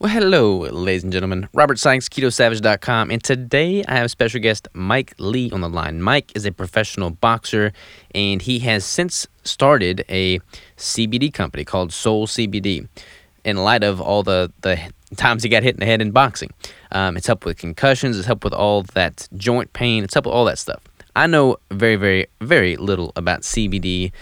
Well, hello, ladies and gentlemen. Robert Sykes, KetoSavage.com, and today I have special guest Mike Lee on the line. Mike is a professional boxer, and he has since started a CBD company called Soul CBD. In light of all the the times he got hit in the head in boxing, um, it's helped with concussions. It's helped with all that joint pain. It's helped with all that stuff. I know very, very, very little about CBD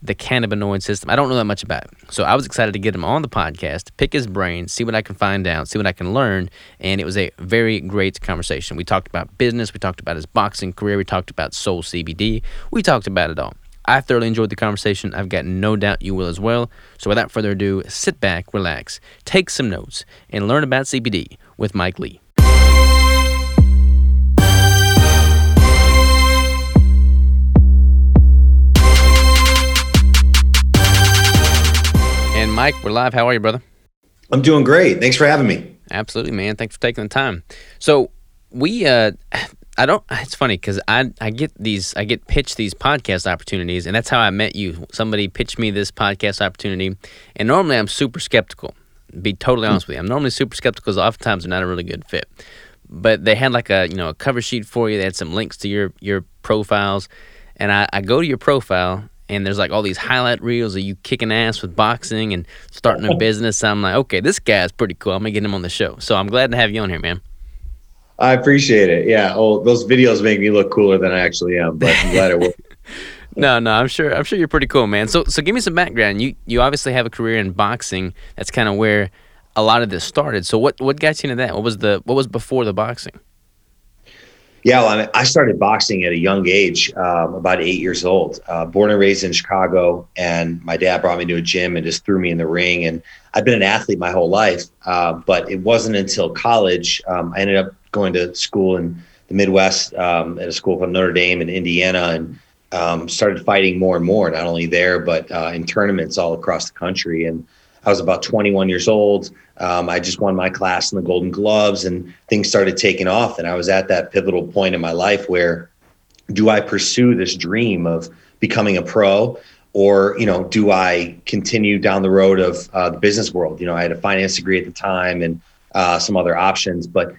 the cannabinoid system. I don't know that much about it. So I was excited to get him on the podcast, pick his brain, see what I can find out, see what I can learn. And it was a very great conversation. We talked about business, we talked about his boxing career, we talked about Soul CBD, we talked about it all. I thoroughly enjoyed the conversation. I've got no doubt you will as well. So without further ado, sit back, relax, take some notes, and learn about CBD with Mike Lee. Mike, we're live. How are you, brother? I'm doing great. Thanks for having me. Absolutely, man. Thanks for taking the time. So we, uh, I don't. It's funny because I I get these I get pitched these podcast opportunities, and that's how I met you. Somebody pitched me this podcast opportunity, and normally I'm super skeptical. Be totally honest with you, I'm normally super skeptical because oftentimes they're not a really good fit. But they had like a you know a cover sheet for you. They had some links to your your profiles, and I, I go to your profile and there's like all these highlight reels of you kicking ass with boxing and starting a business. I'm like, okay, this guy's pretty cool. I'm gonna get him on the show. So I'm glad to have you on here, man. I appreciate it. Yeah. Oh, those videos make me look cooler than I actually am, but I'm glad it worked. no, no, I'm sure. I'm sure you're pretty cool, man. So, so give me some background. You, you obviously have a career in boxing. That's kind of where a lot of this started. So, what, what got you into that? What was the, what was before the boxing? Yeah, well, I, mean, I started boxing at a young age, um, about eight years old. Uh, born and raised in Chicago, and my dad brought me to a gym and just threw me in the ring. And I've been an athlete my whole life, uh, but it wasn't until college um, I ended up going to school in the Midwest um, at a school called Notre Dame in Indiana, and um, started fighting more and more. Not only there, but uh, in tournaments all across the country. And I was about 21 years old. Um, I just won my class in the Golden Gloves, and things started taking off. And I was at that pivotal point in my life where, do I pursue this dream of becoming a pro, or you know, do I continue down the road of uh, the business world? You know, I had a finance degree at the time and uh, some other options, but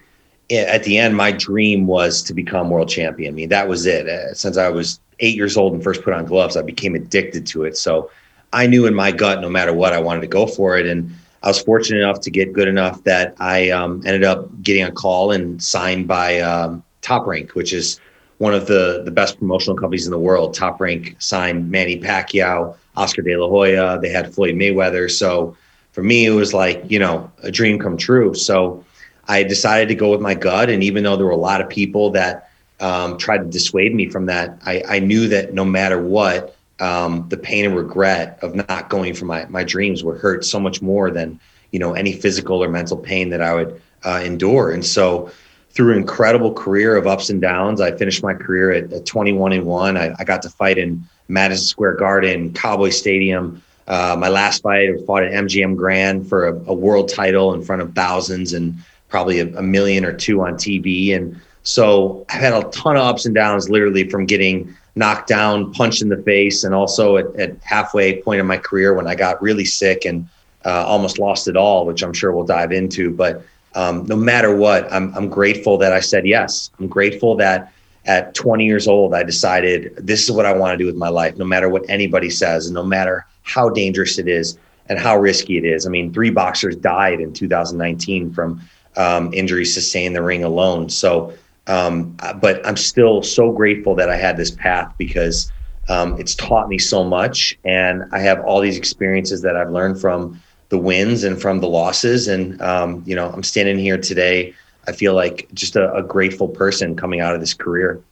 at the end, my dream was to become world champion. I mean, that was it. Uh, since I was eight years old and first put on gloves, I became addicted to it. So I knew in my gut, no matter what, I wanted to go for it. And I was fortunate enough to get good enough that I um, ended up getting a call and signed by um, Top Rank, which is one of the the best promotional companies in the world. Top Rank signed Manny Pacquiao, Oscar De La Hoya. They had Floyd Mayweather. So for me, it was like you know a dream come true. So I decided to go with my gut, and even though there were a lot of people that um, tried to dissuade me from that, I, I knew that no matter what, um, the pain and regret of not going for my my dreams would hurt so much more than you know any physical or mental pain that I would uh, endure. And so, through an incredible career of ups and downs, I finished my career at, at 21 and one. I, I, got to fight in Madison Square Garden, Cowboy Stadium. Uh, my last fight, I fought at MGM Grand for a, a, world title in front of thousands and probably a, a million or two on TV. And so I've had a ton of ups and downs, literally from getting knocked down, punched in the face, and also at, at halfway point in my career when I got really sick and uh, almost lost it all, which I'm sure we'll dive into. But um, no matter what, I'm, I'm grateful that I said yes. I'm grateful that at 20 years old, I decided this is what I want to do with my life, no matter what anybody says, and no matter how dangerous it is and how risky it is. I mean, three boxers died in 2019 from um, injuries sustained in the ring alone. So um, but I'm still so grateful that I had this path because um, it's taught me so much, and I have all these experiences that I've learned from the wins and from the losses. And um, you know, I'm standing here today. I feel like just a, a grateful person coming out of this career.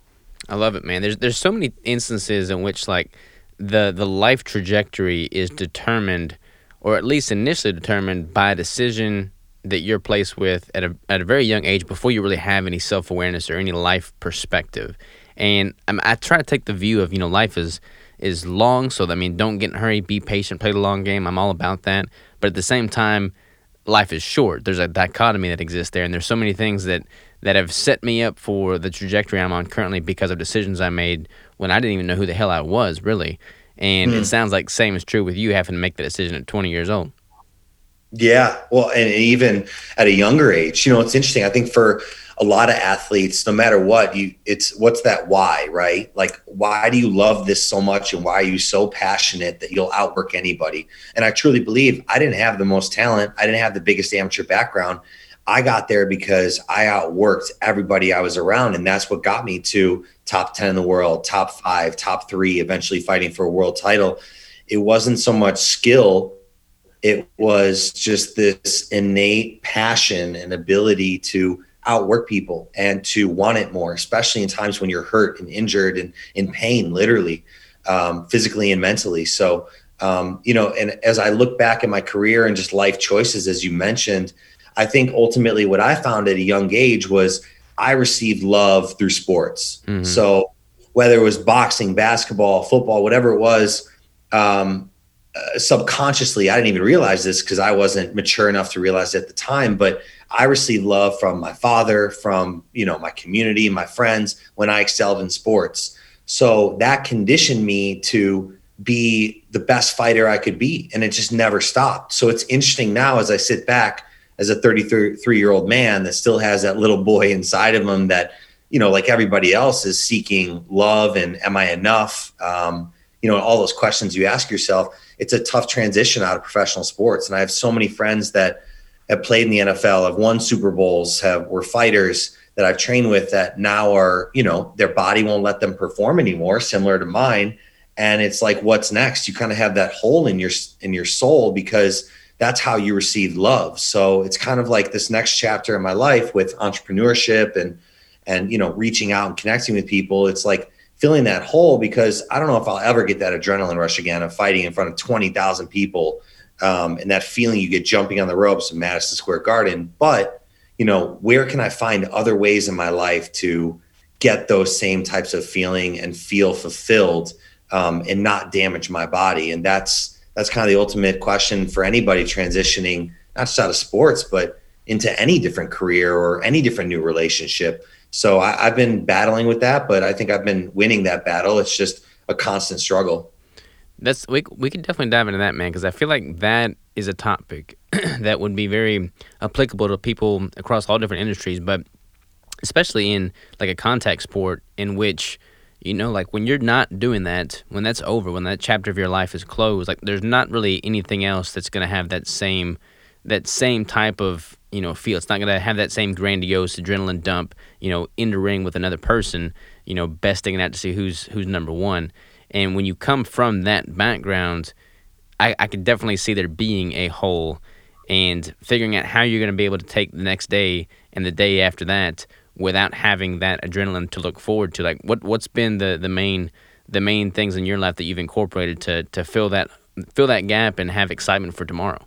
I love it, man. There's there's so many instances in which like the the life trajectory is determined, or at least initially determined by decision that you're placed with at a at a very young age before you really have any self awareness or any life perspective. And I, mean, I try to take the view of you know life is is long, so I mean don't get in a hurry, be patient, play the long game. I'm all about that. But at the same time, life is short. There's a dichotomy that exists there, and there's so many things that that have set me up for the trajectory I'm on currently because of decisions I made when I didn't even know who the hell I was really. And mm. it sounds like same is true with you having to make the decision at 20 years old. Yeah. Well, and even at a younger age, you know, it's interesting. I think for a lot of athletes, no matter what, you it's what's that why, right? Like why do you love this so much and why are you so passionate that you'll outwork anybody? And I truly believe I didn't have the most talent. I didn't have the biggest amateur background. I got there because I outworked everybody I was around. And that's what got me to top 10 in the world, top five, top three, eventually fighting for a world title. It wasn't so much skill, it was just this innate passion and ability to outwork people and to want it more, especially in times when you're hurt and injured and in pain, literally, um, physically and mentally. So, um, you know, and as I look back at my career and just life choices, as you mentioned, I think ultimately what I found at a young age was I received love through sports. Mm-hmm. So whether it was boxing, basketball, football, whatever it was, um, uh, subconsciously, I didn't even realize this because I wasn't mature enough to realize it at the time. But I received love from my father, from you know my community, my friends when I excelled in sports. So that conditioned me to be the best fighter I could be, and it just never stopped. So it's interesting now as I sit back as a 33 year old man that still has that little boy inside of him that you know like everybody else is seeking love and am I enough? Um, you know all those questions you ask yourself. It's a tough transition out of professional sports, and I have so many friends that have played in the NFL, have won Super Bowls, have were fighters that I've trained with that now are, you know, their body won't let them perform anymore, similar to mine. And it's like, what's next? You kind of have that hole in your in your soul because that's how you receive love. So it's kind of like this next chapter in my life with entrepreneurship and and you know reaching out and connecting with people. It's like filling that hole because I don't know if I'll ever get that adrenaline rush again of fighting in front of twenty thousand people um, and that feeling you get jumping on the ropes in Madison Square Garden. But you know, where can I find other ways in my life to get those same types of feeling and feel fulfilled um, and not damage my body? And that's that's kind of the ultimate question for anybody transitioning, not just out of sports, but into any different career or any different new relationship. So I, have been battling with that, but I think I've been winning that battle. It's just a constant struggle. That's we we could definitely dive into that, man, because I feel like that is a topic that would be very applicable to people across all different industries, but especially in like a contact sport in which you know like when you're not doing that when that's over when that chapter of your life is closed like there's not really anything else that's going to have that same that same type of you know feel it's not going to have that same grandiose adrenaline dump you know in the ring with another person you know besting it out to see who's who's number one and when you come from that background, I, I could definitely see there being a hole and figuring out how you're going to be able to take the next day and the day after that without having that adrenaline to look forward to. Like what what's been the, the main the main things in your life that you've incorporated to to fill that fill that gap and have excitement for tomorrow?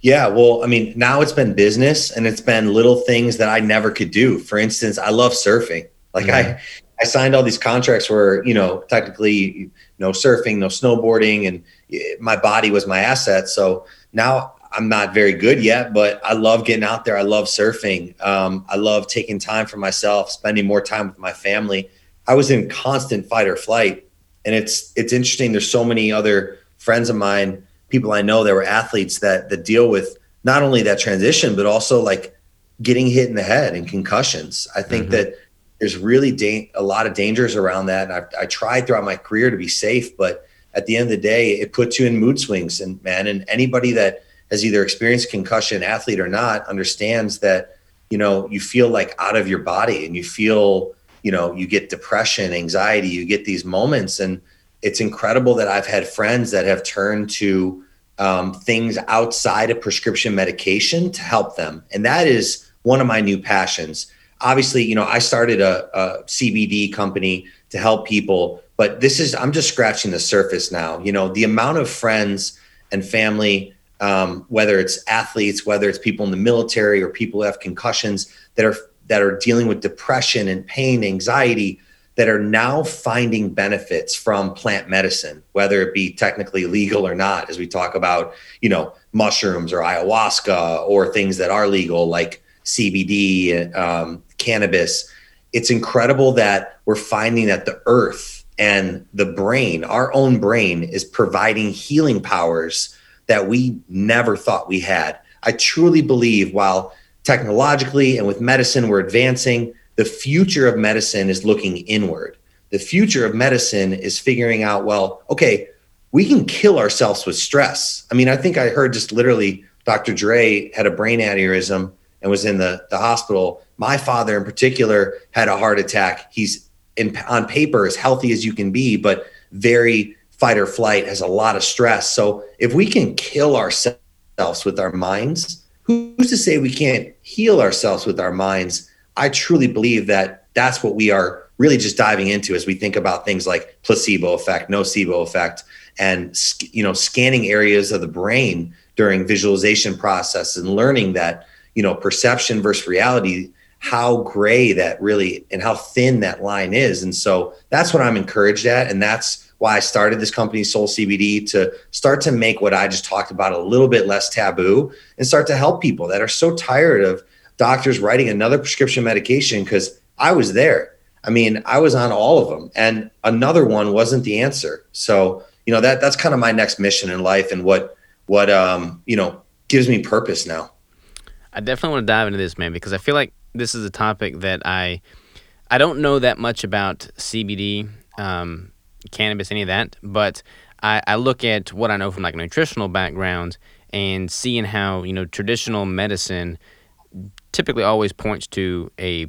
Yeah, well, I mean, now it's been business and it's been little things that I never could do. For instance, I love surfing. Like mm-hmm. I I signed all these contracts where, you know, technically no surfing, no snowboarding, and my body was my asset. So now I'm not very good yet, but I love getting out there. I love surfing. Um, I love taking time for myself, spending more time with my family. I was in constant fight or flight. And it's it's interesting. There's so many other friends of mine, people I know that were athletes that that deal with not only that transition, but also like getting hit in the head and concussions. I think mm-hmm. that there's really da- a lot of dangers around that. And I've, I tried throughout my career to be safe, but at the end of the day, it puts you in mood swings. And man, and anybody that has either experienced concussion, athlete or not, understands that you know you feel like out of your body, and you feel you know you get depression, anxiety, you get these moments, and it's incredible that I've had friends that have turned to um, things outside of prescription medication to help them, and that is one of my new passions obviously, you know, I started a, a CBD company to help people, but this is I'm just scratching the surface now. You know, the amount of friends and family, um, whether it's athletes, whether it's people in the military or people who have concussions that are that are dealing with depression and pain, anxiety, that are now finding benefits from plant medicine, whether it be technically legal or not, as we talk about, you know, mushrooms or ayahuasca or things that are legal like CBD, um, cannabis. It's incredible that we're finding that the earth and the brain, our own brain, is providing healing powers that we never thought we had. I truly believe while technologically and with medicine we're advancing, the future of medicine is looking inward. The future of medicine is figuring out, well, okay, we can kill ourselves with stress. I mean, I think I heard just literally Dr. Dre had a brain aneurysm and was in the, the hospital. My father, in particular, had a heart attack. He's in, on paper as healthy as you can be, but very fight or flight, has a lot of stress. So if we can kill ourselves with our minds, who's to say we can't heal ourselves with our minds? I truly believe that that's what we are really just diving into as we think about things like placebo effect, nocebo effect, and you know scanning areas of the brain during visualization process and learning that you know perception versus reality how gray that really and how thin that line is. And so that's what i'm encouraged at and that's why i started this company soul cbd to start to make what i just talked about a little bit less taboo and start to help people that are so tired of doctors writing another prescription medication because i was there. I mean i was on all of them and another one wasn't the answer. So you know that that's kind of my next mission in life and what what um you know gives me purpose now. I definitely want to dive into this man because i feel like this is a topic that i i don't know that much about cbd um, cannabis any of that but I, I look at what i know from like a nutritional background and seeing how you know traditional medicine typically always points to a,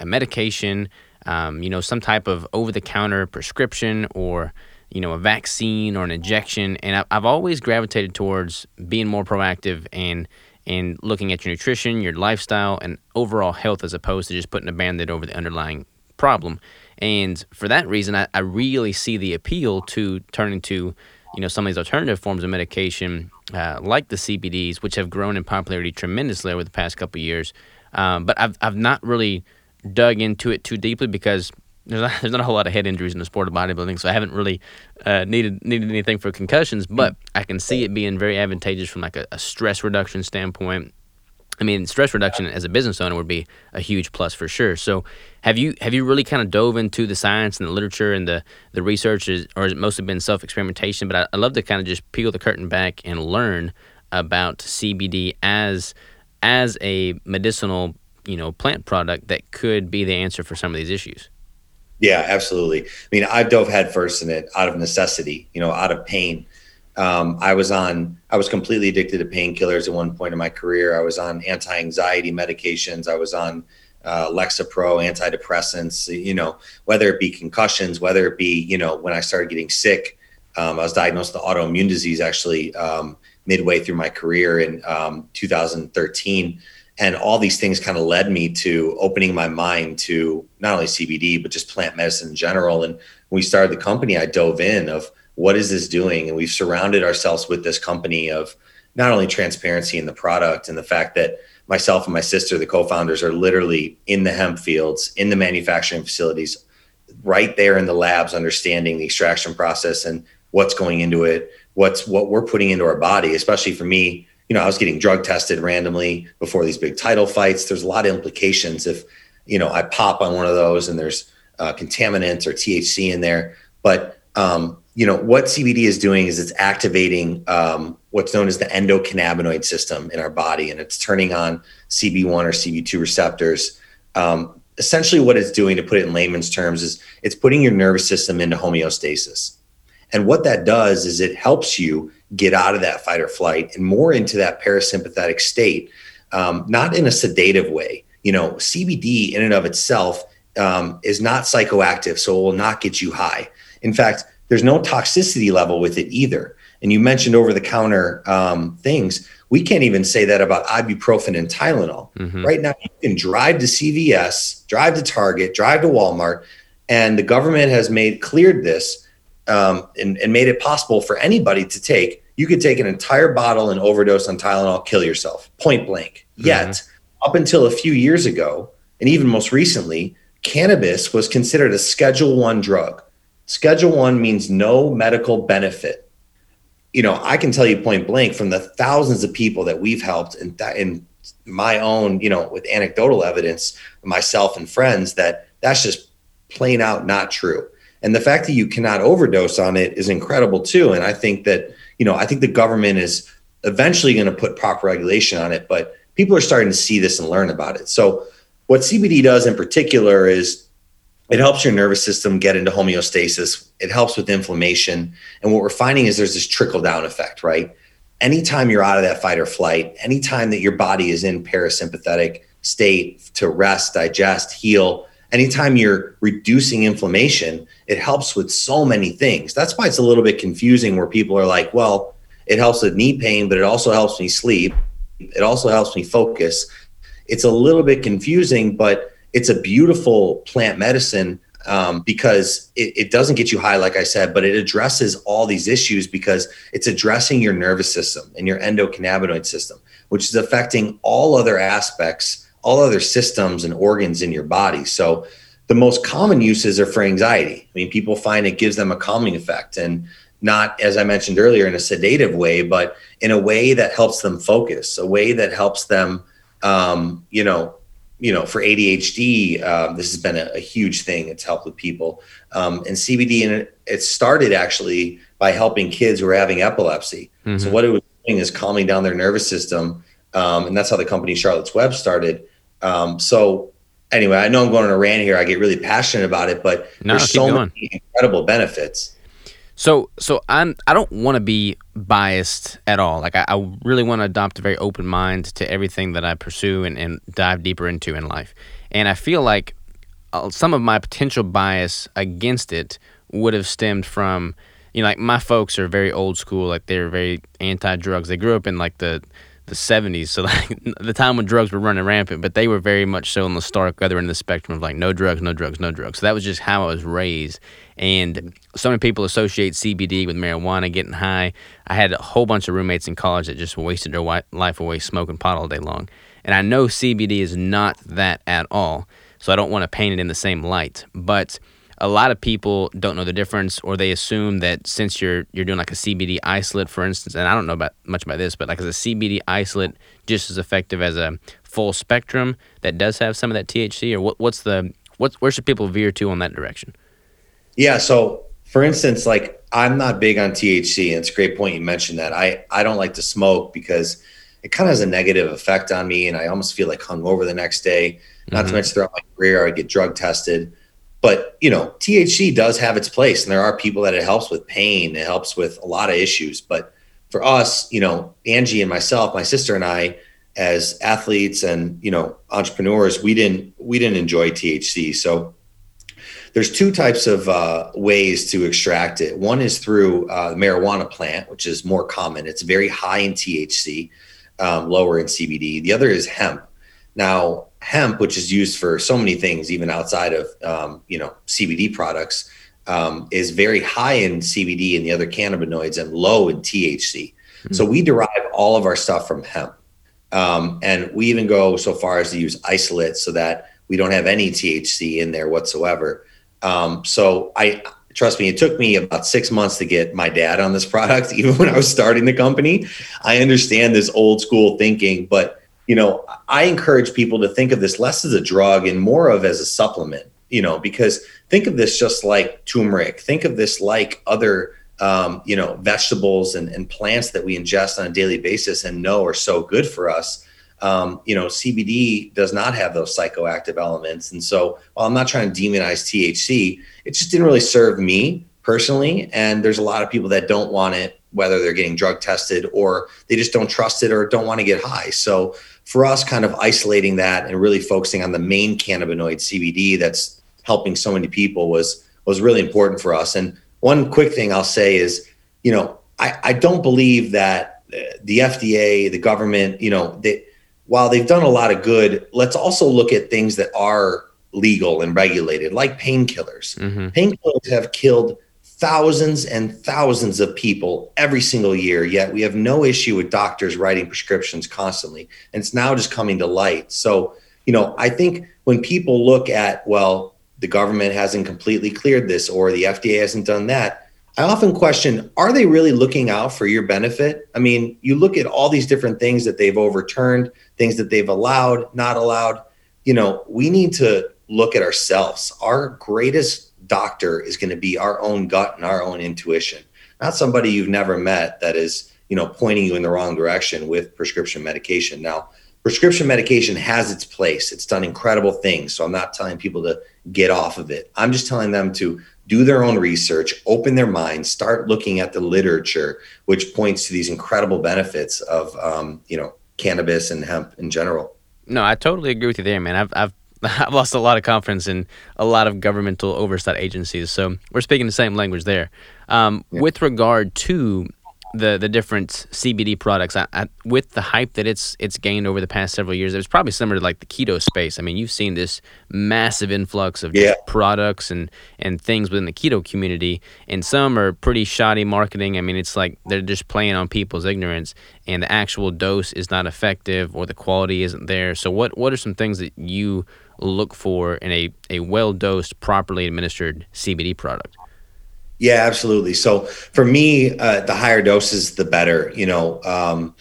a medication um, you know some type of over-the-counter prescription or you know, a vaccine or an injection. And I've always gravitated towards being more proactive and and looking at your nutrition, your lifestyle, and overall health as opposed to just putting a band-aid over the underlying problem. And for that reason, I, I really see the appeal to turning to, you know, some of these alternative forms of medication, uh, like the CBDs, which have grown in popularity tremendously over the past couple years. Um, but I've I've not really dug into it too deeply because there's not, there's not a whole lot of head injuries in the sport of bodybuilding, so I haven't really uh, needed needed anything for concussions. But I can see it being very advantageous from like a, a, stress reduction standpoint. I mean, stress reduction as a business owner would be a huge plus for sure. So, have you have you really kind of dove into the science and the literature and the the research, is, or has it mostly been self experimentation? But I, I love to kind of just peel the curtain back and learn about CBD as as a medicinal you know plant product that could be the answer for some of these issues. Yeah, absolutely. I mean, I dove headfirst in it out of necessity, you know, out of pain. Um, I was on, I was completely addicted to painkillers at one point in my career. I was on anti anxiety medications. I was on uh, Lexapro, antidepressants, you know, whether it be concussions, whether it be, you know, when I started getting sick, um, I was diagnosed with autoimmune disease actually um, midway through my career in um, 2013 and all these things kind of led me to opening my mind to not only CBD but just plant medicine in general. And when we started the company, I dove in of what is this doing, and we've surrounded ourselves with this company of not only transparency in the product and the fact that myself and my sister, the co-founders, are literally in the hemp fields, in the manufacturing facilities, right there in the labs, understanding the extraction process and what's going into it, what's what we're putting into our body, especially for me you know, I was getting drug tested randomly before these big title fights. There's a lot of implications if, you know, I pop on one of those and there's uh, contaminants or THC in there. But, um, you know, what CBD is doing is it's activating um, what's known as the endocannabinoid system in our body, and it's turning on CB1 or CB2 receptors. Um, essentially, what it's doing, to put it in layman's terms, is it's putting your nervous system into homeostasis. And what that does is it helps you get out of that fight or flight and more into that parasympathetic state, um, not in a sedative way. You know, CBD in and of itself um, is not psychoactive, so it will not get you high. In fact, there's no toxicity level with it either. And you mentioned over the counter um, things. We can't even say that about ibuprofen and Tylenol. Mm-hmm. Right now, you can drive to CVS, drive to Target, drive to Walmart, and the government has made cleared this um, and, and made it possible for anybody to take. You could take an entire bottle and overdose on Tylenol, kill yourself, point blank. Mm-hmm. Yet, up until a few years ago, and even most recently, cannabis was considered a Schedule One drug. Schedule One means no medical benefit. You know, I can tell you point blank from the thousands of people that we've helped and, in my own, you know, with anecdotal evidence, myself and friends, that that's just plain out not true. And the fact that you cannot overdose on it is incredible too. And I think that, you know, I think the government is eventually going to put proper regulation on it, but people are starting to see this and learn about it. So, what CBD does in particular is it helps your nervous system get into homeostasis. It helps with inflammation. And what we're finding is there's this trickle down effect, right? Anytime you're out of that fight or flight, anytime that your body is in parasympathetic state to rest, digest, heal, anytime you're reducing inflammation, it helps with so many things. That's why it's a little bit confusing where people are like, well, it helps with knee pain, but it also helps me sleep. It also helps me focus. It's a little bit confusing, but it's a beautiful plant medicine um, because it, it, doesn't get you high, like I said, but it addresses all these issues because it's addressing your nervous system and your endocannabinoid system, which is affecting all other aspects, all other systems and organs in your body. So the most common uses are for anxiety. I mean, people find it gives them a calming effect and not, as I mentioned earlier, in a sedative way, but in a way that helps them focus, a way that helps them, um, you know, you know, for ADHD, um, this has been a, a, huge thing. It's helped with people. Um, and CBD, and it, it, started actually by helping kids who are having epilepsy. Mm-hmm. So what it was doing is calming down their nervous system, um, and that's how the company Charlotte's Web started. Um, so anyway, I know I'm going on a rant here. I get really passionate about it, but no, there's so going. many incredible benefits. So so I'm I don't want to be biased at all. Like I, I really want to adopt a very open mind to everything that I pursue and, and dive deeper into in life. And I feel like uh, some of my potential bias against it would have stemmed from you know like my folks are very old school. Like they're very anti drugs they grew up in like the the 70s so like the time when drugs were running rampant but they were very much so on the stark other end of the spectrum of like no drugs no drugs no drugs. So that was just how i was raised and so many people associate cbd with marijuana getting high. I had a whole bunch of roommates in college that just wasted their life away smoking pot all day long. And i know cbd is not that at all so i don't want to paint it in the same light. But a lot of people don't know the difference or they assume that since you're you're doing like a CBD isolate for instance and I don't know about much about this but like as a CBD isolate just as effective as a full spectrum that does have some of that THC or what what's the what's where should people veer to on that direction? Yeah, so for instance like I'm not big on THC and it's a great point you mentioned that. I I don't like to smoke because it kind of has a negative effect on me and I almost feel like hungover the next day. Not mm-hmm. to mention throughout my career I get drug tested but you know thc does have its place and there are people that it helps with pain it helps with a lot of issues but for us you know angie and myself my sister and i as athletes and you know entrepreneurs we didn't we didn't enjoy thc so there's two types of uh, ways to extract it one is through uh, the marijuana plant which is more common it's very high in thc um, lower in cbd the other is hemp now hemp, which is used for so many things, even outside of um, you know CBD products, um, is very high in CBD and the other cannabinoids and low in THC. Mm-hmm. So we derive all of our stuff from hemp, um, and we even go so far as to use isolate so that we don't have any THC in there whatsoever. Um, so I trust me, it took me about six months to get my dad on this product, even when I was starting the company. I understand this old school thinking, but you know, I encourage people to think of this less as a drug and more of as a supplement, you know, because think of this just like turmeric. Think of this like other, um, you know, vegetables and, and plants that we ingest on a daily basis and know are so good for us. Um, you know, CBD does not have those psychoactive elements. And so while I'm not trying to demonize THC, it just didn't really serve me personally. And there's a lot of people that don't want it, whether they're getting drug tested or they just don't trust it or don't want to get high. So for us, kind of isolating that and really focusing on the main cannabinoid CBD that's helping so many people was was really important for us. And one quick thing I'll say is, you know, I, I don't believe that the FDA, the government, you know, they, while they've done a lot of good, let's also look at things that are legal and regulated, like painkillers. Mm-hmm. Painkillers have killed thousands and thousands of people every single year, yet we have no issue with doctors writing prescriptions constantly. And it's now just coming to light. So, you know, I think when people look at, well, the government hasn't completely cleared this or the FDA hasn't done that, I often question are they really looking out for your benefit? I mean, you look at all these different things that they've overturned, things that they've allowed, not allowed. You know, we need to look at ourselves. Our greatest doctor is going to be our own gut and our own intuition, not somebody you've never met that is you know, pointing you in the wrong direction with prescription medication. Now, prescription medication has its place. It's done incredible things. So I'm not telling people to get off of it. I'm just telling them to do their own research, open their minds, start looking at the literature, which points to these incredible benefits of, um, you know, cannabis and hemp in general. No, I totally agree with you there, man. I've, I've I've lost a lot of confidence in a lot of governmental oversight agencies. So we're speaking the same language there. Um, yeah. With regard to the the different CBD products I, I, with the hype that it's it's gained over the past several years. It's probably similar to like the keto space. I mean, you've seen this massive influx of yeah. products and and things within the keto community, and some are pretty shoddy marketing. I mean, it's like they're just playing on people's ignorance, and the actual dose is not effective or the quality isn't there. So, what what are some things that you look for in a a well dosed, properly administered CBD product? Yeah, absolutely. So for me, uh, the higher doses, the better. You know, um,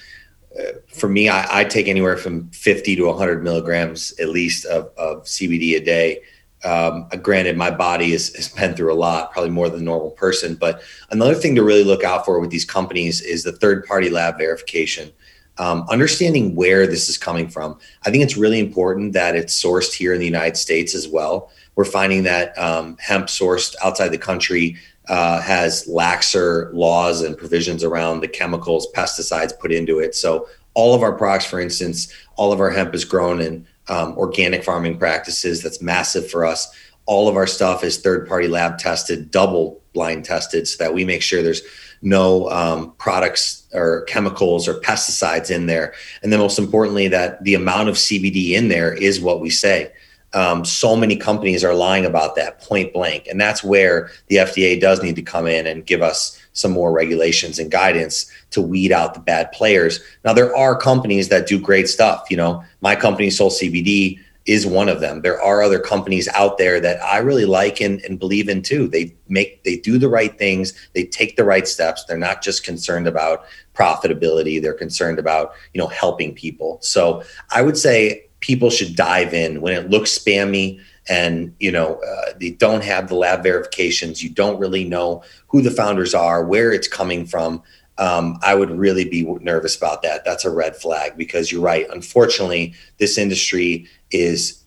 for me, I, I, take anywhere from 50 to 100 milligrams at least of, of CBD a day. Um, granted, my body has, has been through a lot, probably more than a normal person. But another thing to really look out for with these companies is the third party lab verification. Um, understanding where this is coming from. I think it's really important that it's sourced here in the United States as well. We're finding that um, hemp sourced outside the country uh, has laxer laws and provisions around the chemicals, pesticides put into it. So all of our products, for instance, all of our hemp is grown in um, organic farming practices. That's massive for us. All of our stuff is third party lab tested, double blind tested, so that we make sure there's no um, products or chemicals or pesticides in there. And then most importantly, that the amount of CBD in there is what we say um, so many companies are lying about that point blank. And that's where the FDA does need to come in and give us some more regulations and guidance to weed out the bad players. Now, there are companies that do great stuff. You know, my company, Soul CBD, is one of them. There are other companies out there that I really like and, and believe in too. They make, they do the right things, they take the right steps. They're not just concerned about profitability, they're concerned about, you know, helping people. So I would say people should dive in. When it looks spammy and you know uh, they don't have the lab verifications you don't really know who the founders are where it's coming from um, i would really be nervous about that. That's a red flag because you're right. Unfortunately this industry is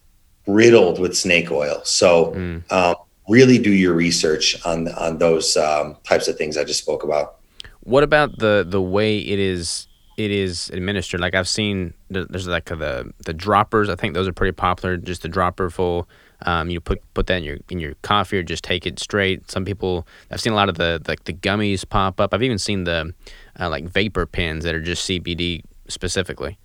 riddled with snake oil. So mm. um, really do your research on on those um, types of things i just spoke about. What about the the way it is it is administered. Like I've seen, there's like the the droppers. I think those are pretty popular. Just a dropper full. Um, you put put that in your in your coffee or just take it straight. Some people I've seen a lot of the like the, the gummies pop up. I've even seen the uh, like vapor pens that are just CBD specifically.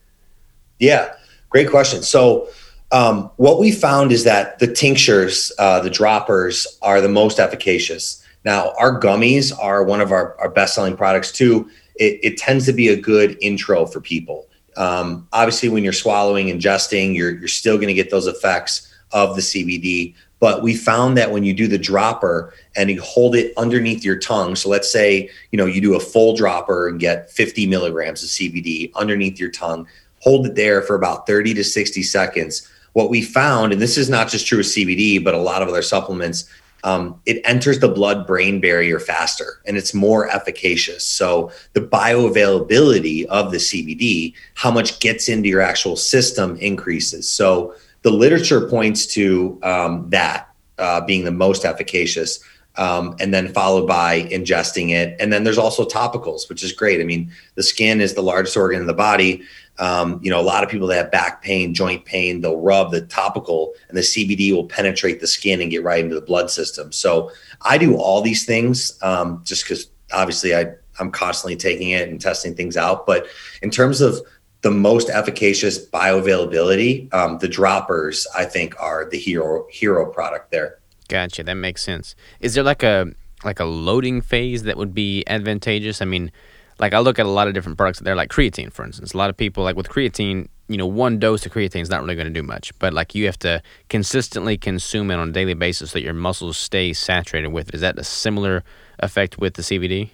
Yeah, great question. So um, what we found is that the tinctures, uh, the droppers, are the most efficacious. Now our gummies are one of our, our best selling products too it, it tends to be a good intro for people. Um, obviously, when you're swallowing, ingesting, you're, you're still going to get those effects of the CBD. But we found that when you do the dropper and you hold it underneath your tongue, so let's say you know you do a full dropper and get 50 milligrams of CBD underneath your tongue, hold it there for about 30 to 60 seconds. What we found, and this is not just true of CBD, but a lot of other supplements, um, it enters the blood brain barrier faster and it's more efficacious. So, the bioavailability of the CBD, how much gets into your actual system increases. So, the literature points to um, that uh, being the most efficacious. Um, and then followed by ingesting it. And then there's also topicals, which is great. I mean, the skin is the largest organ in the body. Um, you know, a lot of people that have back pain, joint pain, they'll rub the topical and the CBD will penetrate the skin and get right into the blood system. So I do all these things um, just because obviously I, I'm constantly taking it and testing things out. But in terms of the most efficacious bioavailability, um, the droppers I think are the hero hero product there. Gotcha. That makes sense. Is there like a like a loading phase that would be advantageous? I mean, like I look at a lot of different products there, like creatine, for instance. A lot of people like with creatine, you know, one dose of creatine is not really going to do much, but like you have to consistently consume it on a daily basis so that your muscles stay saturated with it. Is that a similar effect with the CBD?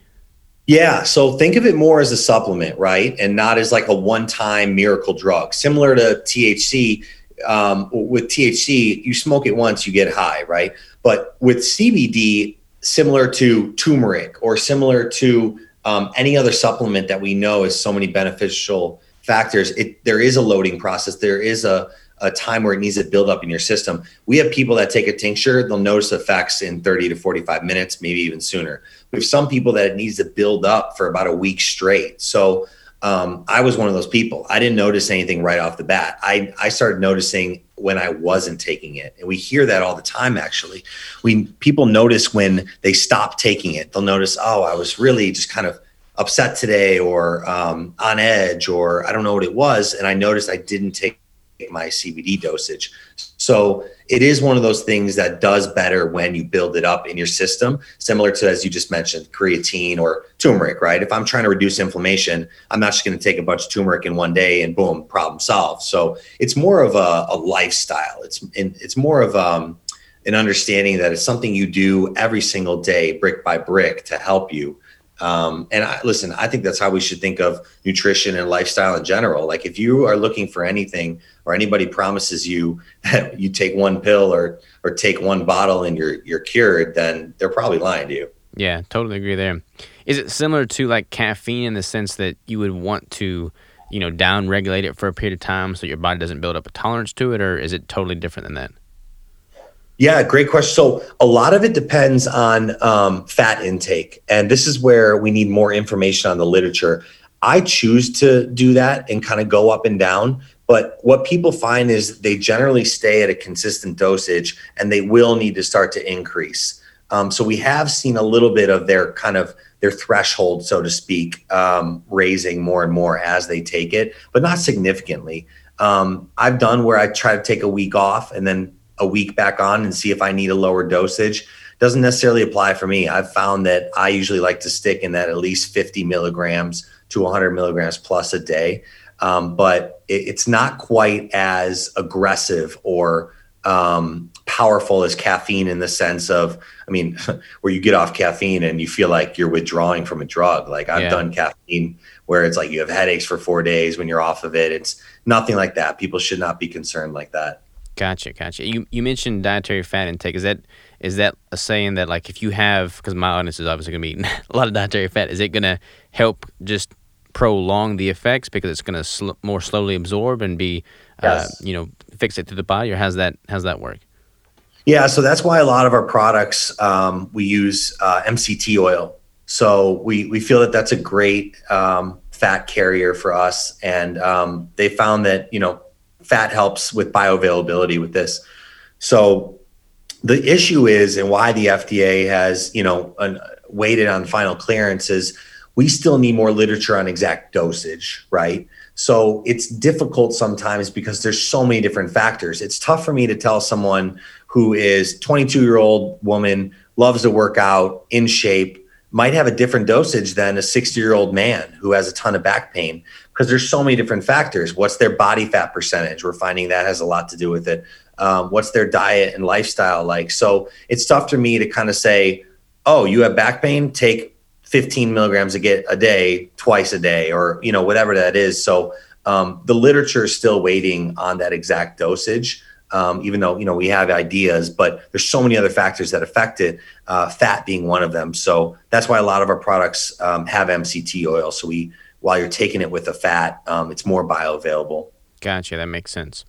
Yeah. So think of it more as a supplement, right? And not as like a one time miracle drug. Similar to THC, um, with THC, you smoke it once, you get high, right? But with CBD, similar to turmeric or similar to um, any other supplement that we know is so many beneficial factors, it there is a loading process. There is a a time where it needs to build up in your system. We have people that take a tincture, they'll notice effects in 30 to 45 minutes, maybe even sooner. We have some people that it needs to build up for about a week straight. So um, I was one of those people. I didn't notice anything right off the bat. I, I started noticing when I wasn't taking it. And we hear that all the time, actually. We people notice when they stop taking it. They'll notice, oh, I was really just kind of upset today or um, on edge or I don't know what it was. And I noticed I didn't take my CBD dosage. So it is one of those things that does better when you build it up in your system, similar to, as you just mentioned, creatine or turmeric, right? If I'm trying to reduce inflammation, I'm not just going to take a bunch of turmeric in one day and boom, problem solved. So it's more of a, a lifestyle. It's, it's more of um, an understanding that it's something you do every single day, brick by brick to help you um, and I, listen, I think that's how we should think of nutrition and lifestyle in general. Like if you are looking for anything, or anybody promises you that you take one pill or or take one bottle and you're you're cured, then they're probably lying to you. Yeah, totally agree there. Is it similar to like caffeine in the sense that you would want to, you know, down regulate it for a period of time so your body doesn't build up a tolerance to it, or is it totally different than that? Yeah, great question. So a lot of it depends on um, fat intake, and this is where we need more information on the literature. I choose to do that and kind of go up and down. But what people find is they generally stay at a consistent dosage and they will need to start to increase. Um, so we have seen a little bit of their kind of their threshold, so to speak, um, raising more and more as they take it, but not significantly. Um, I've done where I try to take a week off and then a week back on and see if I need a lower dosage. Doesn't necessarily apply for me. I've found that I usually like to stick in that at least 50 milligrams to 100 milligrams plus a day. Um, but it, it's not quite as aggressive or um, powerful as caffeine in the sense of, I mean, where you get off caffeine and you feel like you're withdrawing from a drug. Like I've yeah. done caffeine where it's like you have headaches for four days when you're off of it. It's nothing like that. People should not be concerned like that. Gotcha, gotcha. You you mentioned dietary fat intake. Is that is that a saying that like if you have because my audience is obviously gonna be eating a lot of dietary fat, is it gonna help just prolong the effects because it's gonna sl- more slowly absorb and be uh, yes. uh, you know fix it to the body, or how's that how's that work? Yeah, so that's why a lot of our products um, we use uh, MCT oil. So we we feel that that's a great um, fat carrier for us, and um, they found that you know fat helps with bioavailability with this. So the issue is, and why the FDA has, you know, an, waited on final clearance is we still need more literature on exact dosage, right? So it's difficult sometimes because there's so many different factors. It's tough for me to tell someone who is 22 year old woman, loves to work out, in shape, might have a different dosage than a 60 year old man who has a ton of back pain because there's so many different factors. What's their body fat percentage? We're finding that has a lot to do with it. Um, what's their diet and lifestyle like? So it's tough for me to kind of say, oh, you have back pain, take 15 milligrams a get a day, twice a day, or you know whatever that is. So um, the literature is still waiting on that exact dosage um, even though you know we have ideas but there's so many other factors that affect it uh, fat being one of them. So that's why a lot of our products um, have mct oil. So we while you're taking it with a fat um, it's more bioavailable. Gotcha. That makes sense.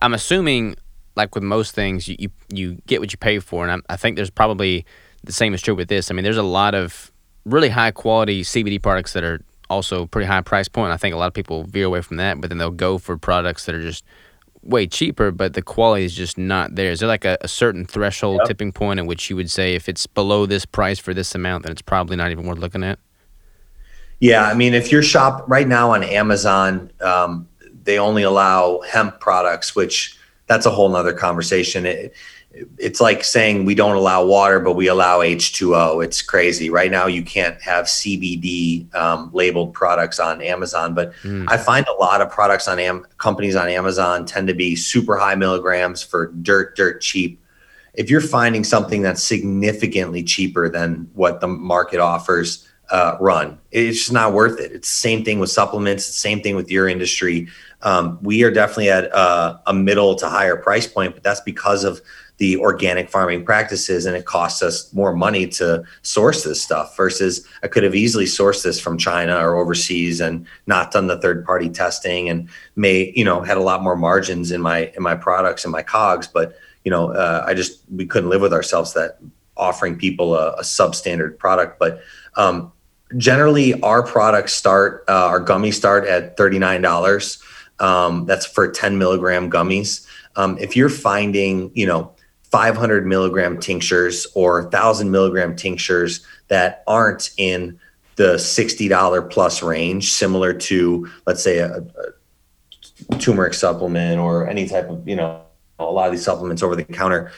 I'm assuming like with most things you, you, you get what you pay for and I'm, i think there's probably the same is true with this. I mean there's a lot of really high quality cbd products that are also pretty high price point. I think a lot of people veer away from that but then they'll go for products that are just way cheaper, but the quality is just not there. Is there like a, a certain threshold yep. tipping point at which you would say if it's below this price for this amount, then it's probably not even worth looking at? Yeah, I mean, if you're shop right now on Amazon, um, they only allow hemp products, which that's a whole nother conversation. It, it's like saying we don't allow water, but we allow H2O. It's crazy. Right now, you can't have CBD um, labeled products on Amazon, but mm. I find a lot of products on Am- companies on Amazon tend to be super high milligrams for dirt, dirt cheap. If you're finding something that's significantly cheaper than what the market offers, uh, run. It's just not worth it. It's the same thing with supplements. It's the same thing with your industry. Um, we are definitely at uh, a middle to higher price point, but that's because of the organic farming practices and it costs us more money to source this stuff versus I could have easily sourced this from China or overseas and not done the third party testing and may you know had a lot more margins in my in my products and my cogs. But you know uh, I just we couldn't live with ourselves that offering people a, a substandard product. But um, generally our products start uh, our gummies start at $39 um, that's for 10 milligram gummies. Um, if you're finding you know 500 milligram tinctures or 1000 milligram tinctures that aren't in the $60 plus range similar to let's say a, a, turmeric supplement or any type of you know a lot of these supplements over the counter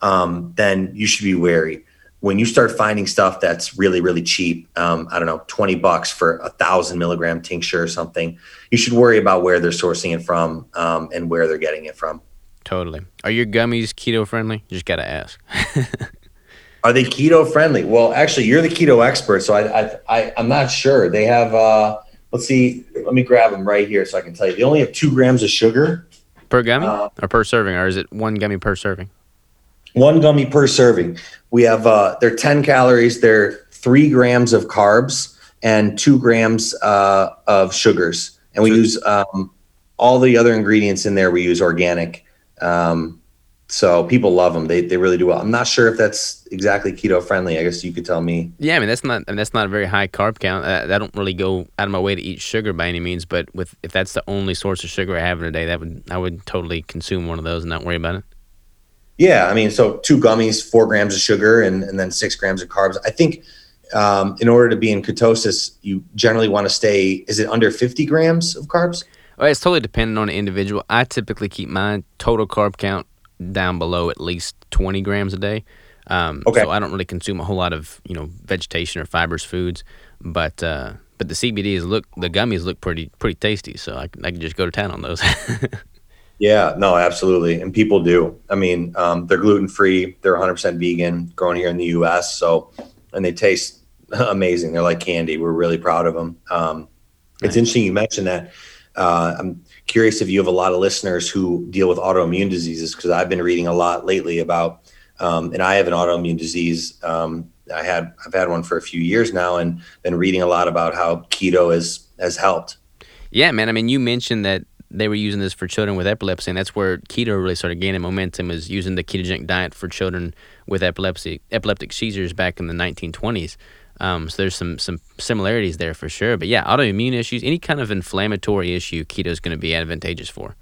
um, then you should be wary. When you start finding stuff that's really really cheap um, i don't know 20 bucks for a thousand milligram tincture or something you should worry about where they're sourcing it from um, and where they're getting it from Totally. Are your gummies keto friendly? You just got to ask. Are they keto friendly? Well, actually, you're the keto expert, so I, I, I am not sure. They have. Uh, let's see. Let me grab them right here so I can tell you. They only have two grams of sugar per gummy uh, or per serving, or is it one gummy per serving? One gummy per serving. We have. Uh, they're 10 calories. They're three grams of carbs and two grams uh, of sugars, and we use um, all the other ingredients in there. We use organic. Um, so people love them. They, they really do well. I'm not sure if that's exactly keto friendly. I guess you could tell me. Yeah, I mean that's not I mean, that's not a very high carb count. I, I, don't really go out of my way to eat sugar by any means, but with if that's the only source of sugar I have in a day, that would I would totally consume one of those and not worry about it. Yeah, I mean, so two gummies, four grams of sugar, and and then six grams of carbs. I think um, in order to be in ketosis, you generally want to stay. Is it under 50 grams of carbs? It's totally dependent on the individual. I typically keep my total carb count down below at least 20 grams a day. Um, okay. So I don't really consume a whole lot of you know vegetation or fibrous foods, but uh, but the CBDs look the gummies look pretty pretty tasty. So I, I can just go to town on those. yeah, no, absolutely, and people do. I mean, um, they're gluten free. They're 100 percent vegan, grown here in the U.S. So and they taste amazing. They're like candy. We're really proud of them. Um, it's interesting you mentioned that uh, I'm curious if you have a lot of listeners who deal with autoimmune diseases because I've been reading a lot lately about, um, and I have an autoimmune disease. Um, I had I've had one for a few years now, and been reading a lot about how keto has has helped. Yeah, man. I mean, you mentioned that they were using this for children with epilepsy, and that's where keto really started gaining momentum. Is using the ketogenic diet for children with epilepsy, epileptic seizures back in the 1920s. Um, so there's some some similarities there for sure. But yeah, autoimmune issues, any kind of inflammatory issue, keto is going to be advantageous for.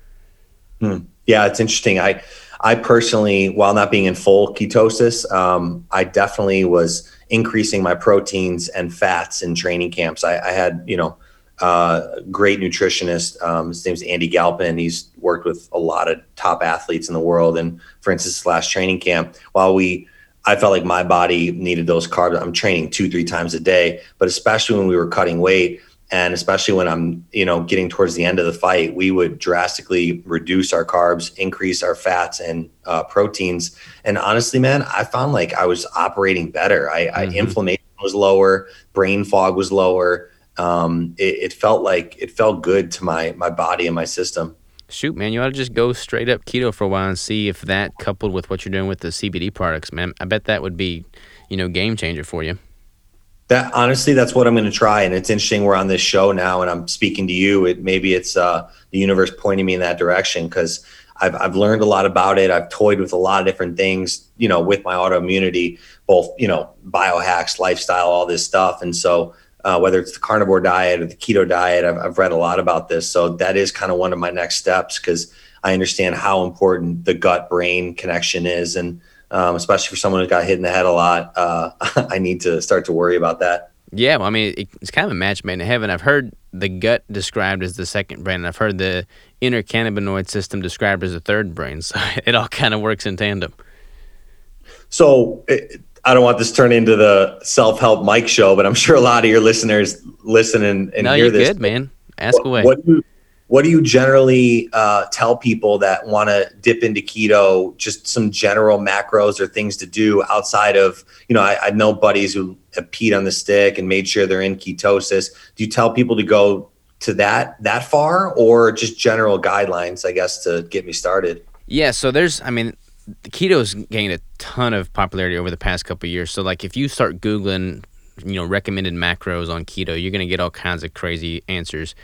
Hmm. Yeah, it's interesting. I I personally, while not being in full ketosis, um, I definitely was increasing my proteins and fats in training camps. I, I had, you know, uh, great nutritionist. Um, his name's Andy Galpin. He's worked with a lot of top athletes in the world. And for instance, last training camp, while we I felt like my body needed those carbs. I'm training two, three times a day, but especially when we were cutting weight and especially when I'm, you know, getting towards the end of the fight, we would drastically reduce our carbs, increase our fats and uh, proteins. And honestly, man, I found like I was operating better. I, mm-hmm. I inflammation was lower, brain fog was lower. Um, it, it felt like it felt good to my my body and my system shoot, man, you ought to just go straight up keto for a while and see if that coupled with what you're doing with the CBD products, man, I bet that would be, you know, game changer for you. That honestly, that's what I'm going to try. And it's interesting. We're on this show now, and I'm speaking to you. It maybe it's uh, the universe pointing me in that direction because I've I've learned a lot about it. I've toyed with a lot of different things, you know, with my autoimmunity, both you know, biohacks, lifestyle, all this stuff. And so uh, whether it's the carnivore diet or the keto diet. I've, I've read a lot about this. So that is kind of one of my next steps because I understand how important the gut brain connection is. And um, especially for someone who got hit in the head a lot, uh, I need to start to worry about that. Yeah, well, I mean, it's kind of a match made in heaven. I've heard the gut described as the second brain, and I've heard the endocannabinoid system described as the third brain. So it all kind of works in tandem. So, it, I don't want this to turn into the self help Mike show, but I'm sure a lot of your listeners listen and, and no, hear you're this. good, man. Ask what, away. What do you what do you generally uh, tell people that want to dip into keto? Just some general macros or things to do outside of, you know, I, I know buddies who have peed on the stick and made sure they're in ketosis. Do you tell people to go to that that far, or just general guidelines? I guess to get me started. Yeah. So there's, I mean, keto's gained a ton of popularity over the past couple years. So like, if you start googling, you know, recommended macros on keto, you're gonna get all kinds of crazy answers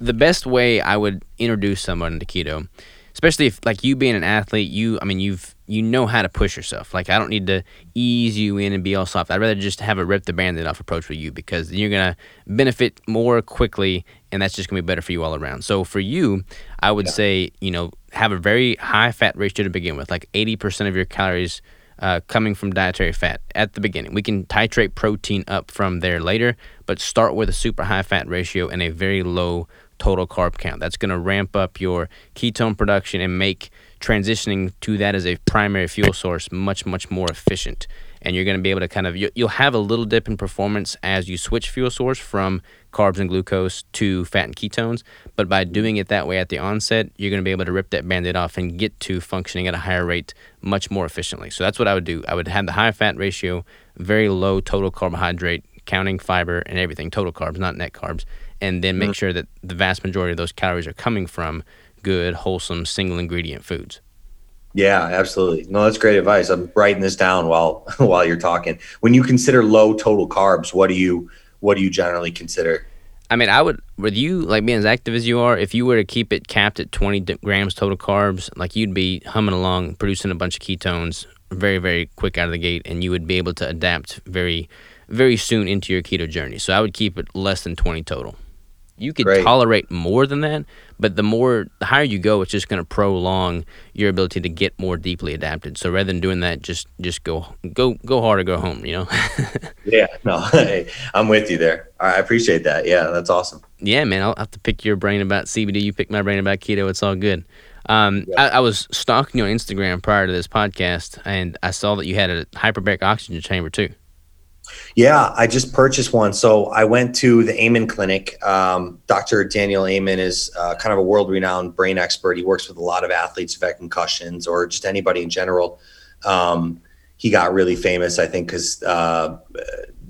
the best way I would introduce someone to keto, especially if like you being an athlete, you I mean you've you know how to push yourself. Like I don't need to ease you in and be all soft. I'd rather just have a rip the band-aid off approach with you because you're gonna benefit more quickly and that's just gonna be better for you all around. So for you, I would yeah. say, you know, have a very high fat ratio to begin with, like eighty percent of your calories uh, coming from dietary fat at the beginning. We can titrate protein up from there later, but start with a super high fat ratio and a very low total carb count. That's going to ramp up your ketone production and make transitioning to that as a primary fuel source much, much more efficient. And you're going to be able to kind of, you'll have a little dip in performance as you switch fuel source from carbs and glucose to fat and ketones. But by doing it that way at the onset, you're going to be able to rip that band aid off and get to functioning at a higher rate much more efficiently. So that's what I would do. I would have the high fat ratio, very low total carbohydrate, counting fiber and everything, total carbs, not net carbs and then make mm-hmm. sure that the vast majority of those calories are coming from good, wholesome, single ingredient foods. Yeah, absolutely. No, that's great advice. I'm writing this down while while you're talking. When you consider low total carbs, what do you what do you generally consider? I mean, I would with you like being as active as you are. If you were to keep it capped at 20 grams total carbs, like you'd be humming along, producing a bunch of ketones very very quick out of the gate, and you would be able to adapt very very soon into your keto journey. So I would keep it less than 20 total you could Great. tolerate more than that, but the more the higher you go, it's just going to prolong your ability to get more deeply adapted. So rather than doing that, just just go go go hard or go home. You know. yeah, no, hey, I'm with you there. I appreciate that. Yeah, that's awesome. Yeah, man, I'll have to pick your brain about CBD. You pick my brain about keto. It's all good. Um, yeah. I, I, was stalking you on Instagram prior to this podcast, and I saw that you had a hyperbaric oxygen chamber too. Yeah, I just purchased one. So I went to the Amen Clinic. Um, Dr. Daniel Amen is uh, kind of a world renowned brain expert. He works with a lot of athletes who've had concussions or just anybody in general. Um, he got really famous, I think, because uh,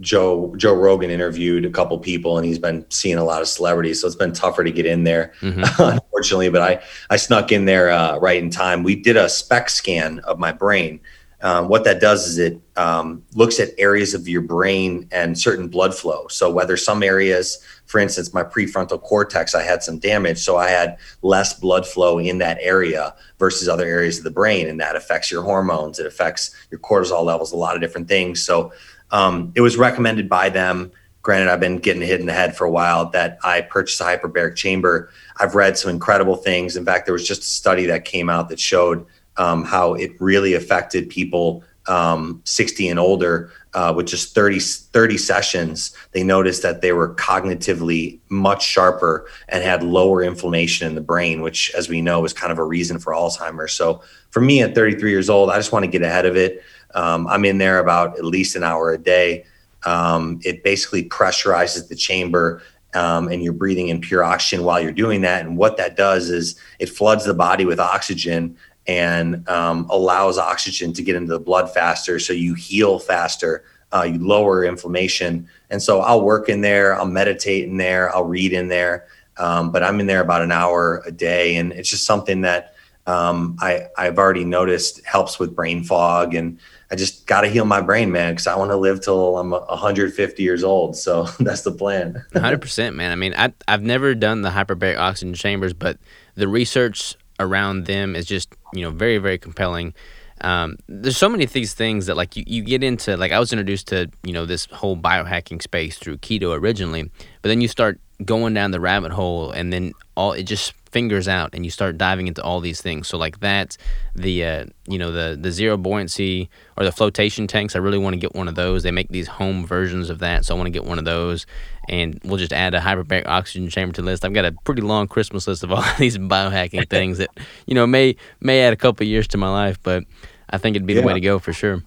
Joe Joe Rogan interviewed a couple people, and he's been seeing a lot of celebrities. So it's been tougher to get in there, mm-hmm. unfortunately. But I I snuck in there uh, right in time. We did a SPECT scan of my brain um, what that does is it um, looks at areas of your brain and certain blood flow. So whether some areas, for instance, my prefrontal cortex, I had some damage, so I had less blood flow in that area versus other areas of the brain, and that affects your hormones. It affects your cortisol levels, a lot of different things. So um, it was recommended by them. Granted, I've been getting hit in the head for a while that I purchased a hyperbaric chamber. I've read some incredible things. In fact, there was just a study that came out that showed um, how it really affected people um, 60 and older uh, with just 30, 30 sessions. They noticed that they were cognitively much sharper and had lower inflammation in the brain, which, as we know, is kind of a reason for Alzheimer's. So, for me at 33 years old, I just want to get ahead of it. Um, I'm in there about at least an hour a day. Um, it basically pressurizes the chamber um, and you're breathing in pure oxygen while you're doing that. And what that does is it floods the body with oxygen and um, allows oxygen to get into the blood faster so you heal faster uh, you lower inflammation. And so i'll work in there i'll meditate in there i'll read in there um, but i'm in there about an hour a day and it's just something that um, I, i've already noticed helps with brain fog and i just got to heal my brain man because i want to live till i'm 150 years old so that's the plan. 100% man. I mean I, i've never done the hyperbaric oxygen chambers but the research around them is just you know very very compelling. Um, there's so many of these things that like you, you get into like I was introduced to you know this whole biohacking space through keto originally, but then you start going down the rabbit hole and then all it just fingers out and you start diving into all these things. So like that the uh, you know the the zero buoyancy or the flotation tanks. I really want to get one of those. They make these home versions of that so i want to get one of those. And we'll just add a hyperbaric oxygen chamber to the list. I've got a pretty long christmas list of all these biohacking things that you know may may add a couple years to my life but i think it'd be yeah. the way to go for sure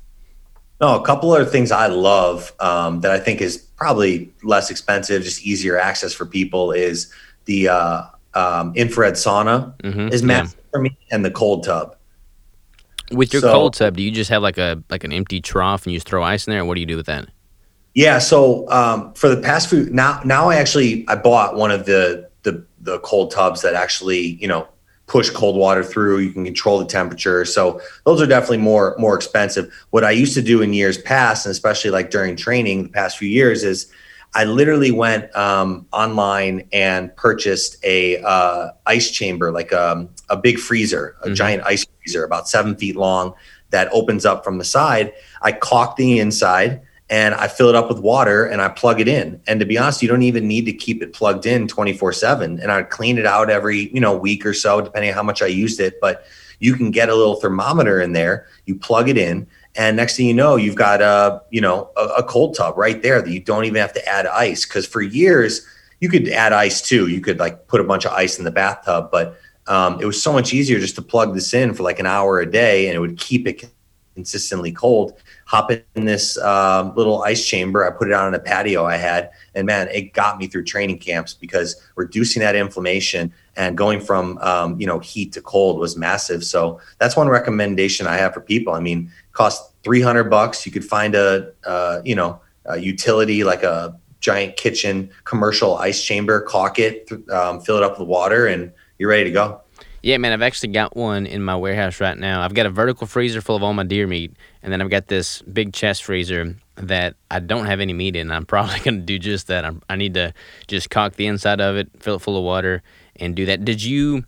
no, a couple other things I love um, that I think is probably less expensive, just easier access for people is the uh, um, infrared sauna mm-hmm. is massive yeah. for me, and the cold tub. With your so, cold tub, do you just have like a like an empty trough and you just throw ice in there? What do you do with that? Yeah, so um, for the past few now now I actually I bought one of the the the cold tubs that actually you know push cold water through. You can control the temperature. So those are definitely more more expensive. What I used to do in years past, and especially like during training the past few years, is I literally went um, online and purchased a uh, ice chamber, like a, um, a big freezer, a mm-hmm. giant ice freezer, about seven feet long, that opens up from the side. I caulked the inside and I fill it up with water and I plug it in. And to be honest, you don't even need to keep it plugged in 24 seven. And I clean it out every, you know, week or so, depending on how much I used it. But you can get a little thermometer in there, you plug it in, and next thing you know, you've got a, you know, a, a cold tub right there that you don't even have to add ice. Cause for years you could add ice too. You could like put a bunch of ice in the bathtub, but um, it was so much easier just to plug this in for like an hour a day and it would keep it consistently cold. Hop in this um, little ice chamber. I put it on a patio I had, and man, it got me through training camps because reducing that inflammation and going from um, you know heat to cold was massive. So that's one recommendation I have for people. I mean, cost 300 bucks. You could find a uh, you know a utility like a giant kitchen commercial ice chamber, caulk it, um, fill it up with water, and you're ready to go. Yeah, man, I've actually got one in my warehouse right now. I've got a vertical freezer full of all my deer meat, and then I've got this big chest freezer that I don't have any meat in. I'm probably going to do just that. I'm, i need to just caulk the inside of it, fill it full of water, and do that. Did you?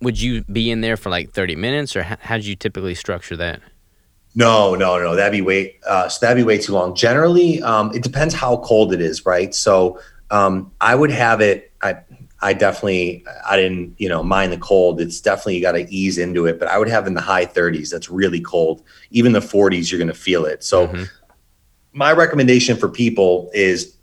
Would you be in there for like 30 minutes, or how, how you typically structure that? No, no, no. That'd be way. Uh, so that'd be way too long. Generally, um, it depends how cold it is, right? So um, I would have it. I I definitely I didn't you know mind the cold. It's definitely you got to ease into it, but I would have in the high 30s. That's really cold. Even the 40s, you're going to feel it. So mm-hmm. my recommendation for people is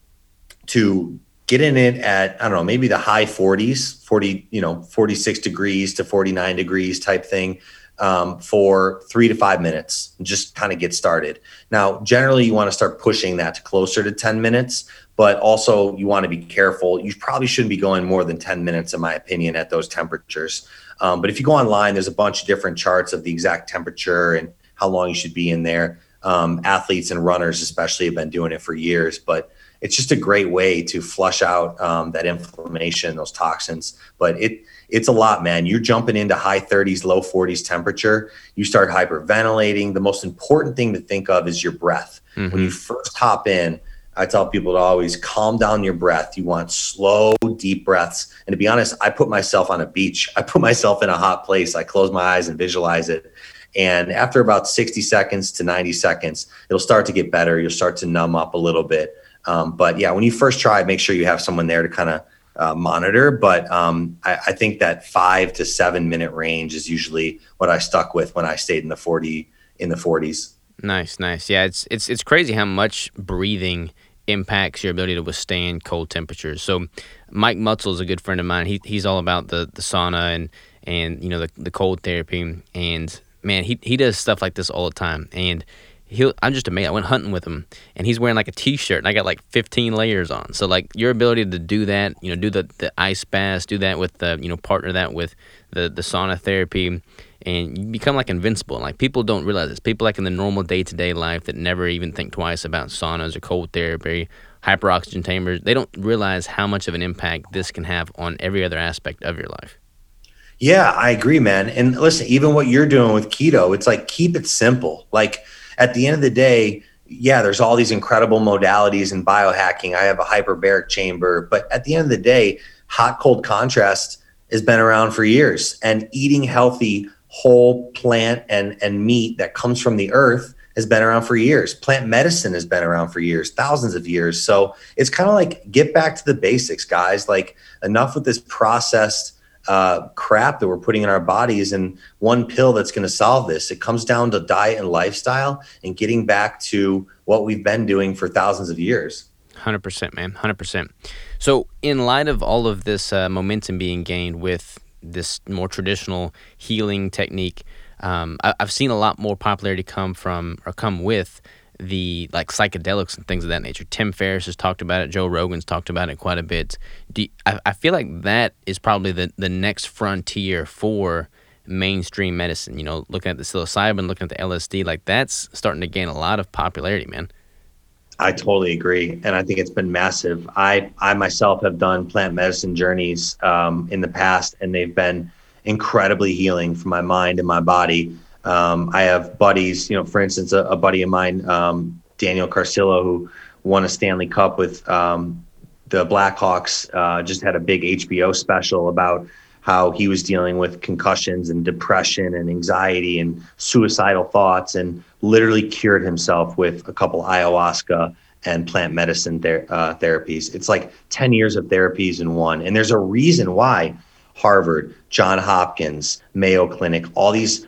to get in it at I don't know maybe the high 40s, 40 you know 46 degrees to 49 degrees type thing. Um, for three to five minutes just kind of get started. Now, generally, you want to start pushing that to closer to 10 minutes, but also you want to be careful. You probably shouldn't be going more than 10 minutes, in my opinion, at those temperatures. Um, but if you go online, there's a bunch of different charts of the exact temperature and how long you should be in there. Um, athletes and runners, especially, have been doing it for years, but it's just a great way to flush out um, that inflammation, those toxins. But it it's a lot, man. You're jumping into high 30s, low 40s temperature. You start hyperventilating. The most important thing to think of is your breath. Mm-hmm. When you first hop in, I tell people to always calm down your breath. You want slow, deep breaths. And to be honest, I put myself on a beach. I put myself in a hot place. I close my eyes and visualize it. And after about 60 seconds to 90 seconds, it'll start to get better. You'll start to numb up a little bit. Um, but yeah, when you first try, make sure you have someone there to kind of uh, monitor. But um, I, I, think that five to seven minute range is usually what I stuck with when I stayed in the 40 in the 40s. Nice, nice. Yeah, it's it's it's crazy how much breathing impacts your ability to withstand cold temperatures. So, Mike Mutzel is a good friend of mine. He he's all about the the sauna and and you know the the cold therapy. And man, he he does stuff like this all the time. And he I'm just amazed. I went hunting with him, and he's wearing like a t-shirt, and I got like 15 layers on. So like your ability to do that, you know, do the the ice baths, do that with the you know partner that with the the sauna therapy and you become like invincible. Like people don't realize this. People like in the normal day to day life that never even think twice about saunas or cold therapy, hyperoxygen chambers. They don't realize how much of an impact this can have on every other aspect of your life. Yeah, I agree, man. And listen, even what you're doing with keto, it's like keep it simple. Like at the end of the day, yeah, there's all these incredible modalities in biohacking. I have a hyperbaric chamber, but at the end of the day, hot cold contrast has been around for years and eating healthy whole plant and and meat that comes from the earth has been around for years. Plant medicine has been around for years, thousands of years. So it's kind of like get back to the basics, guys. Like enough with this processed uh, crap that we're putting in our bodies and one pill that's going to solve this. It comes down to diet and lifestyle and getting back to what we've been doing for thousands of years. 100%, man. 100%. So, in light of all of this uh, momentum being gained with this more traditional healing technique. Um, I, have seen a lot more popularity come from or come with the like psychedelics and things of that nature. Tim Ferriss has talked about it. Joe Rogan's talked about it quite a bit. Do you, I, I feel like that is probably the the next frontier for mainstream medicine. You know, looking at the psilocybin, looking at the LSD, like that's starting to gain a lot of popularity, man. I totally agree, and I think it's been massive. I I myself have done plant medicine journeys um, in the past, and they've been incredibly healing for my mind and my body. Um, I have buddies, you know, for instance, a, a buddy of mine, um, Daniel Carcillo, who won a Stanley Cup with um, the Blackhawks, uh, just had a big HBO special about how he was dealing with concussions and depression and anxiety and suicidal thoughts and literally cured himself with a couple ayahuasca and plant medicine ther- uh, therapies. It's like 10 years of therapies in one. And there's a reason why Harvard, John Hopkins, Mayo Clinic, all these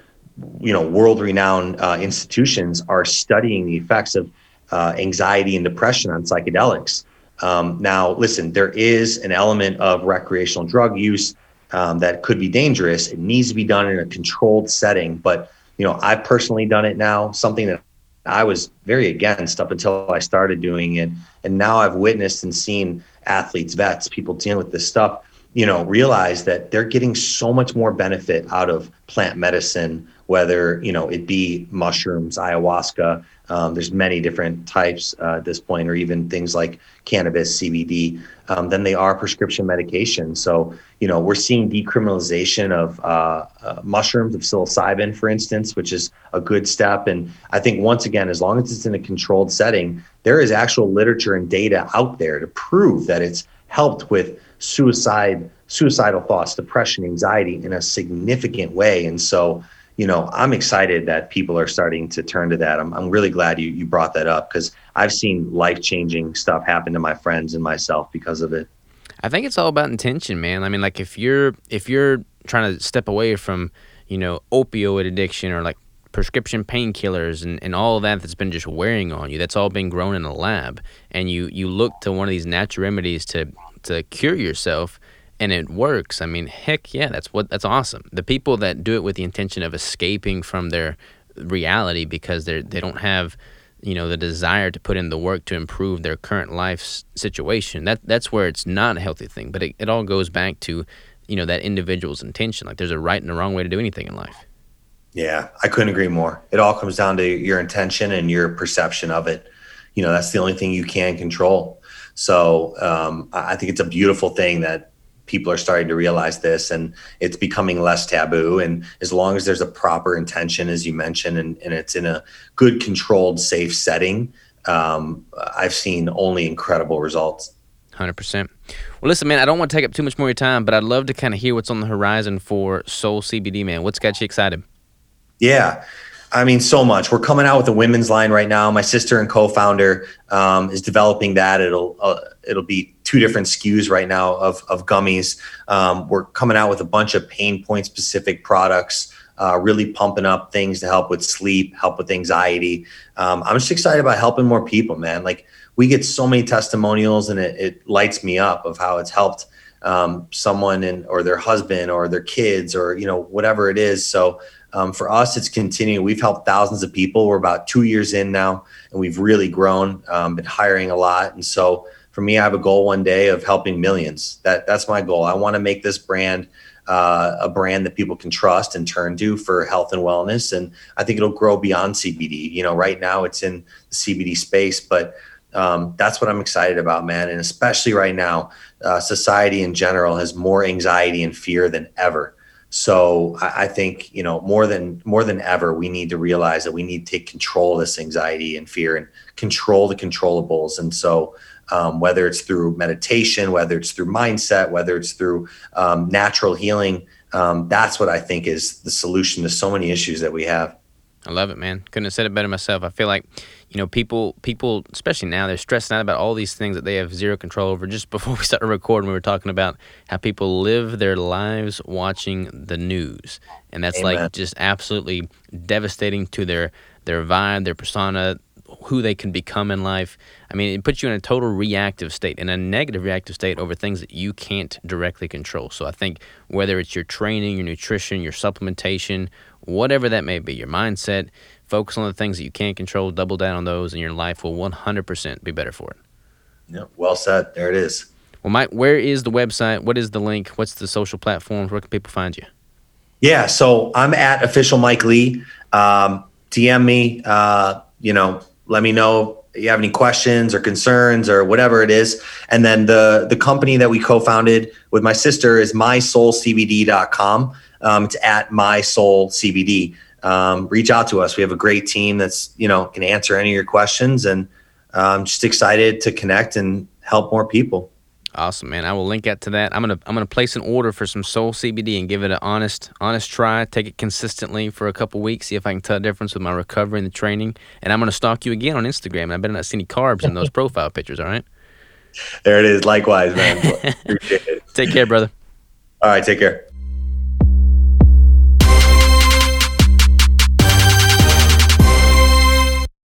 you know world renowned uh, institutions are studying the effects of uh, anxiety and depression on psychedelics. Um, now, listen, there is an element of recreational drug use um, that could be dangerous. It needs to be done in a controlled setting. But you know, I've personally done it now. Something that I was very against up until I started doing it, and now I've witnessed and seen athletes, vets, people dealing with this stuff. You know, realize that they're getting so much more benefit out of plant medicine, whether you know it be mushrooms, ayahuasca, um, there's many different types uh, at this point, or even things like cannabis, CBD, um, than they are prescription medication. So, you know, we're seeing decriminalization of uh, uh, mushrooms, of psilocybin, for instance, which is a good step. And I think once again, as long as it's in a controlled setting, there is actual literature and data out there to prove that it's helped with suicide, suicidal thoughts, depression, anxiety in a significant way. And so, you know, I'm excited that people are starting to turn to that. I'm, I'm really glad you, you brought that up because I've seen life changing stuff happen to my friends and myself because of it. I think it's all about intention, man. I mean, like if you're if you're trying to step away from, you know, opioid addiction or like prescription painkillers and, and all of that that's been just wearing on you, that's all been grown in a lab, and you you look to one of these natural remedies to to cure yourself and it works, I mean, heck yeah, that's what that's awesome. The people that do it with the intention of escaping from their reality because they they don't have you know the desire to put in the work to improve their current life situation that that's where it's not a healthy thing but it, it all goes back to you know that individual's intention. Like there's a right and a wrong way to do anything in life. Yeah i couldn't agree more. It all comes down to your intention and your perception of it. You know that's the only thing you can control so um, i think it's a beautiful thing that people are starting to realize this and it's becoming less taboo. And as long as there's a proper intention as you mentioned and, and it's in a good controlled safe setting um, i've seen only incredible results. 100% well listen man i don't want to take up too much more of your time but i'd love to kind of hear what's on the horizon for soul cbd man. What's got you excited? Yeah I mean, so much. We're coming out with a women's line right now. My sister and co-founder um, is developing that. It'll uh, it'll be two different SKUs right now of of gummies. Um, we're coming out with a bunch of pain point specific products. Uh, really pumping up things to help with sleep, help with anxiety. Um, I'm just excited about helping more people, man. Like we get so many testimonials, and it, it lights me up of how it's helped um, someone and or their husband or their kids or you know whatever it is. So um, for us, it's continuing. We've helped thousands of people. We're about two years in now, and we've really grown. Um, been hiring a lot, and so for me, I have a goal one day of helping millions. That that's my goal. I want to make this brand uh, a brand that people can trust and turn to for health and wellness. And I think it'll grow beyond CBD. You know, right now it's in the CBD space, but um, that's what I'm excited about, man. And especially right now, uh, society in general has more anxiety and fear than ever. So I, I, think you know more than more than ever, we need to realize that we need to take control of this anxiety and fear and control the controllables. And so um, whether it's through meditation, whether it's through mindset, whether it's through um, natural healing, um, that's what I think is the solution to so many issues that we have. I love it, man. Couldn't have said it better myself. I feel like, you know, people, people, especially now, they're stressing out about all these things that they have zero control over. Just before we started recording, we were talking about how people live their lives watching the news, and that's Amen. like just absolutely devastating to their their vibe, their persona, who they can become in life. I mean, it puts you in a total reactive state, in a negative reactive state over things that you can't directly control. So I think whether it's your training, your nutrition, your supplementation, whatever that may be, your mindset, focus on the things that you can't control, double down on those, and your life will 100% be better for it. Yep, well said. There it is. Well, Mike, where is the website? What is the link? What's the social platforms? Where can people find you? Yeah, so I'm at official Mike Lee. Um, DM me. Uh, you know, let me know if you have any questions or concerns or whatever it is. And then the the company that we co-founded with my sister is mysoulcbd.com. Um, it's at mysoulcbd. Um, reach out to us. We have a great team that's you know can answer any of your questions, and I'm just excited to connect and help more people. Awesome, man. I will link out to that. I'm gonna I'm gonna place an order for some Soul CBD and give it an honest honest try. Take it consistently for a couple weeks. See if I can tell a difference with my recovery and the training. And I'm gonna stalk you again on Instagram. And I better not see any carbs in those profile pictures. All right. There it is. Likewise, man. take care, brother. All right. Take care.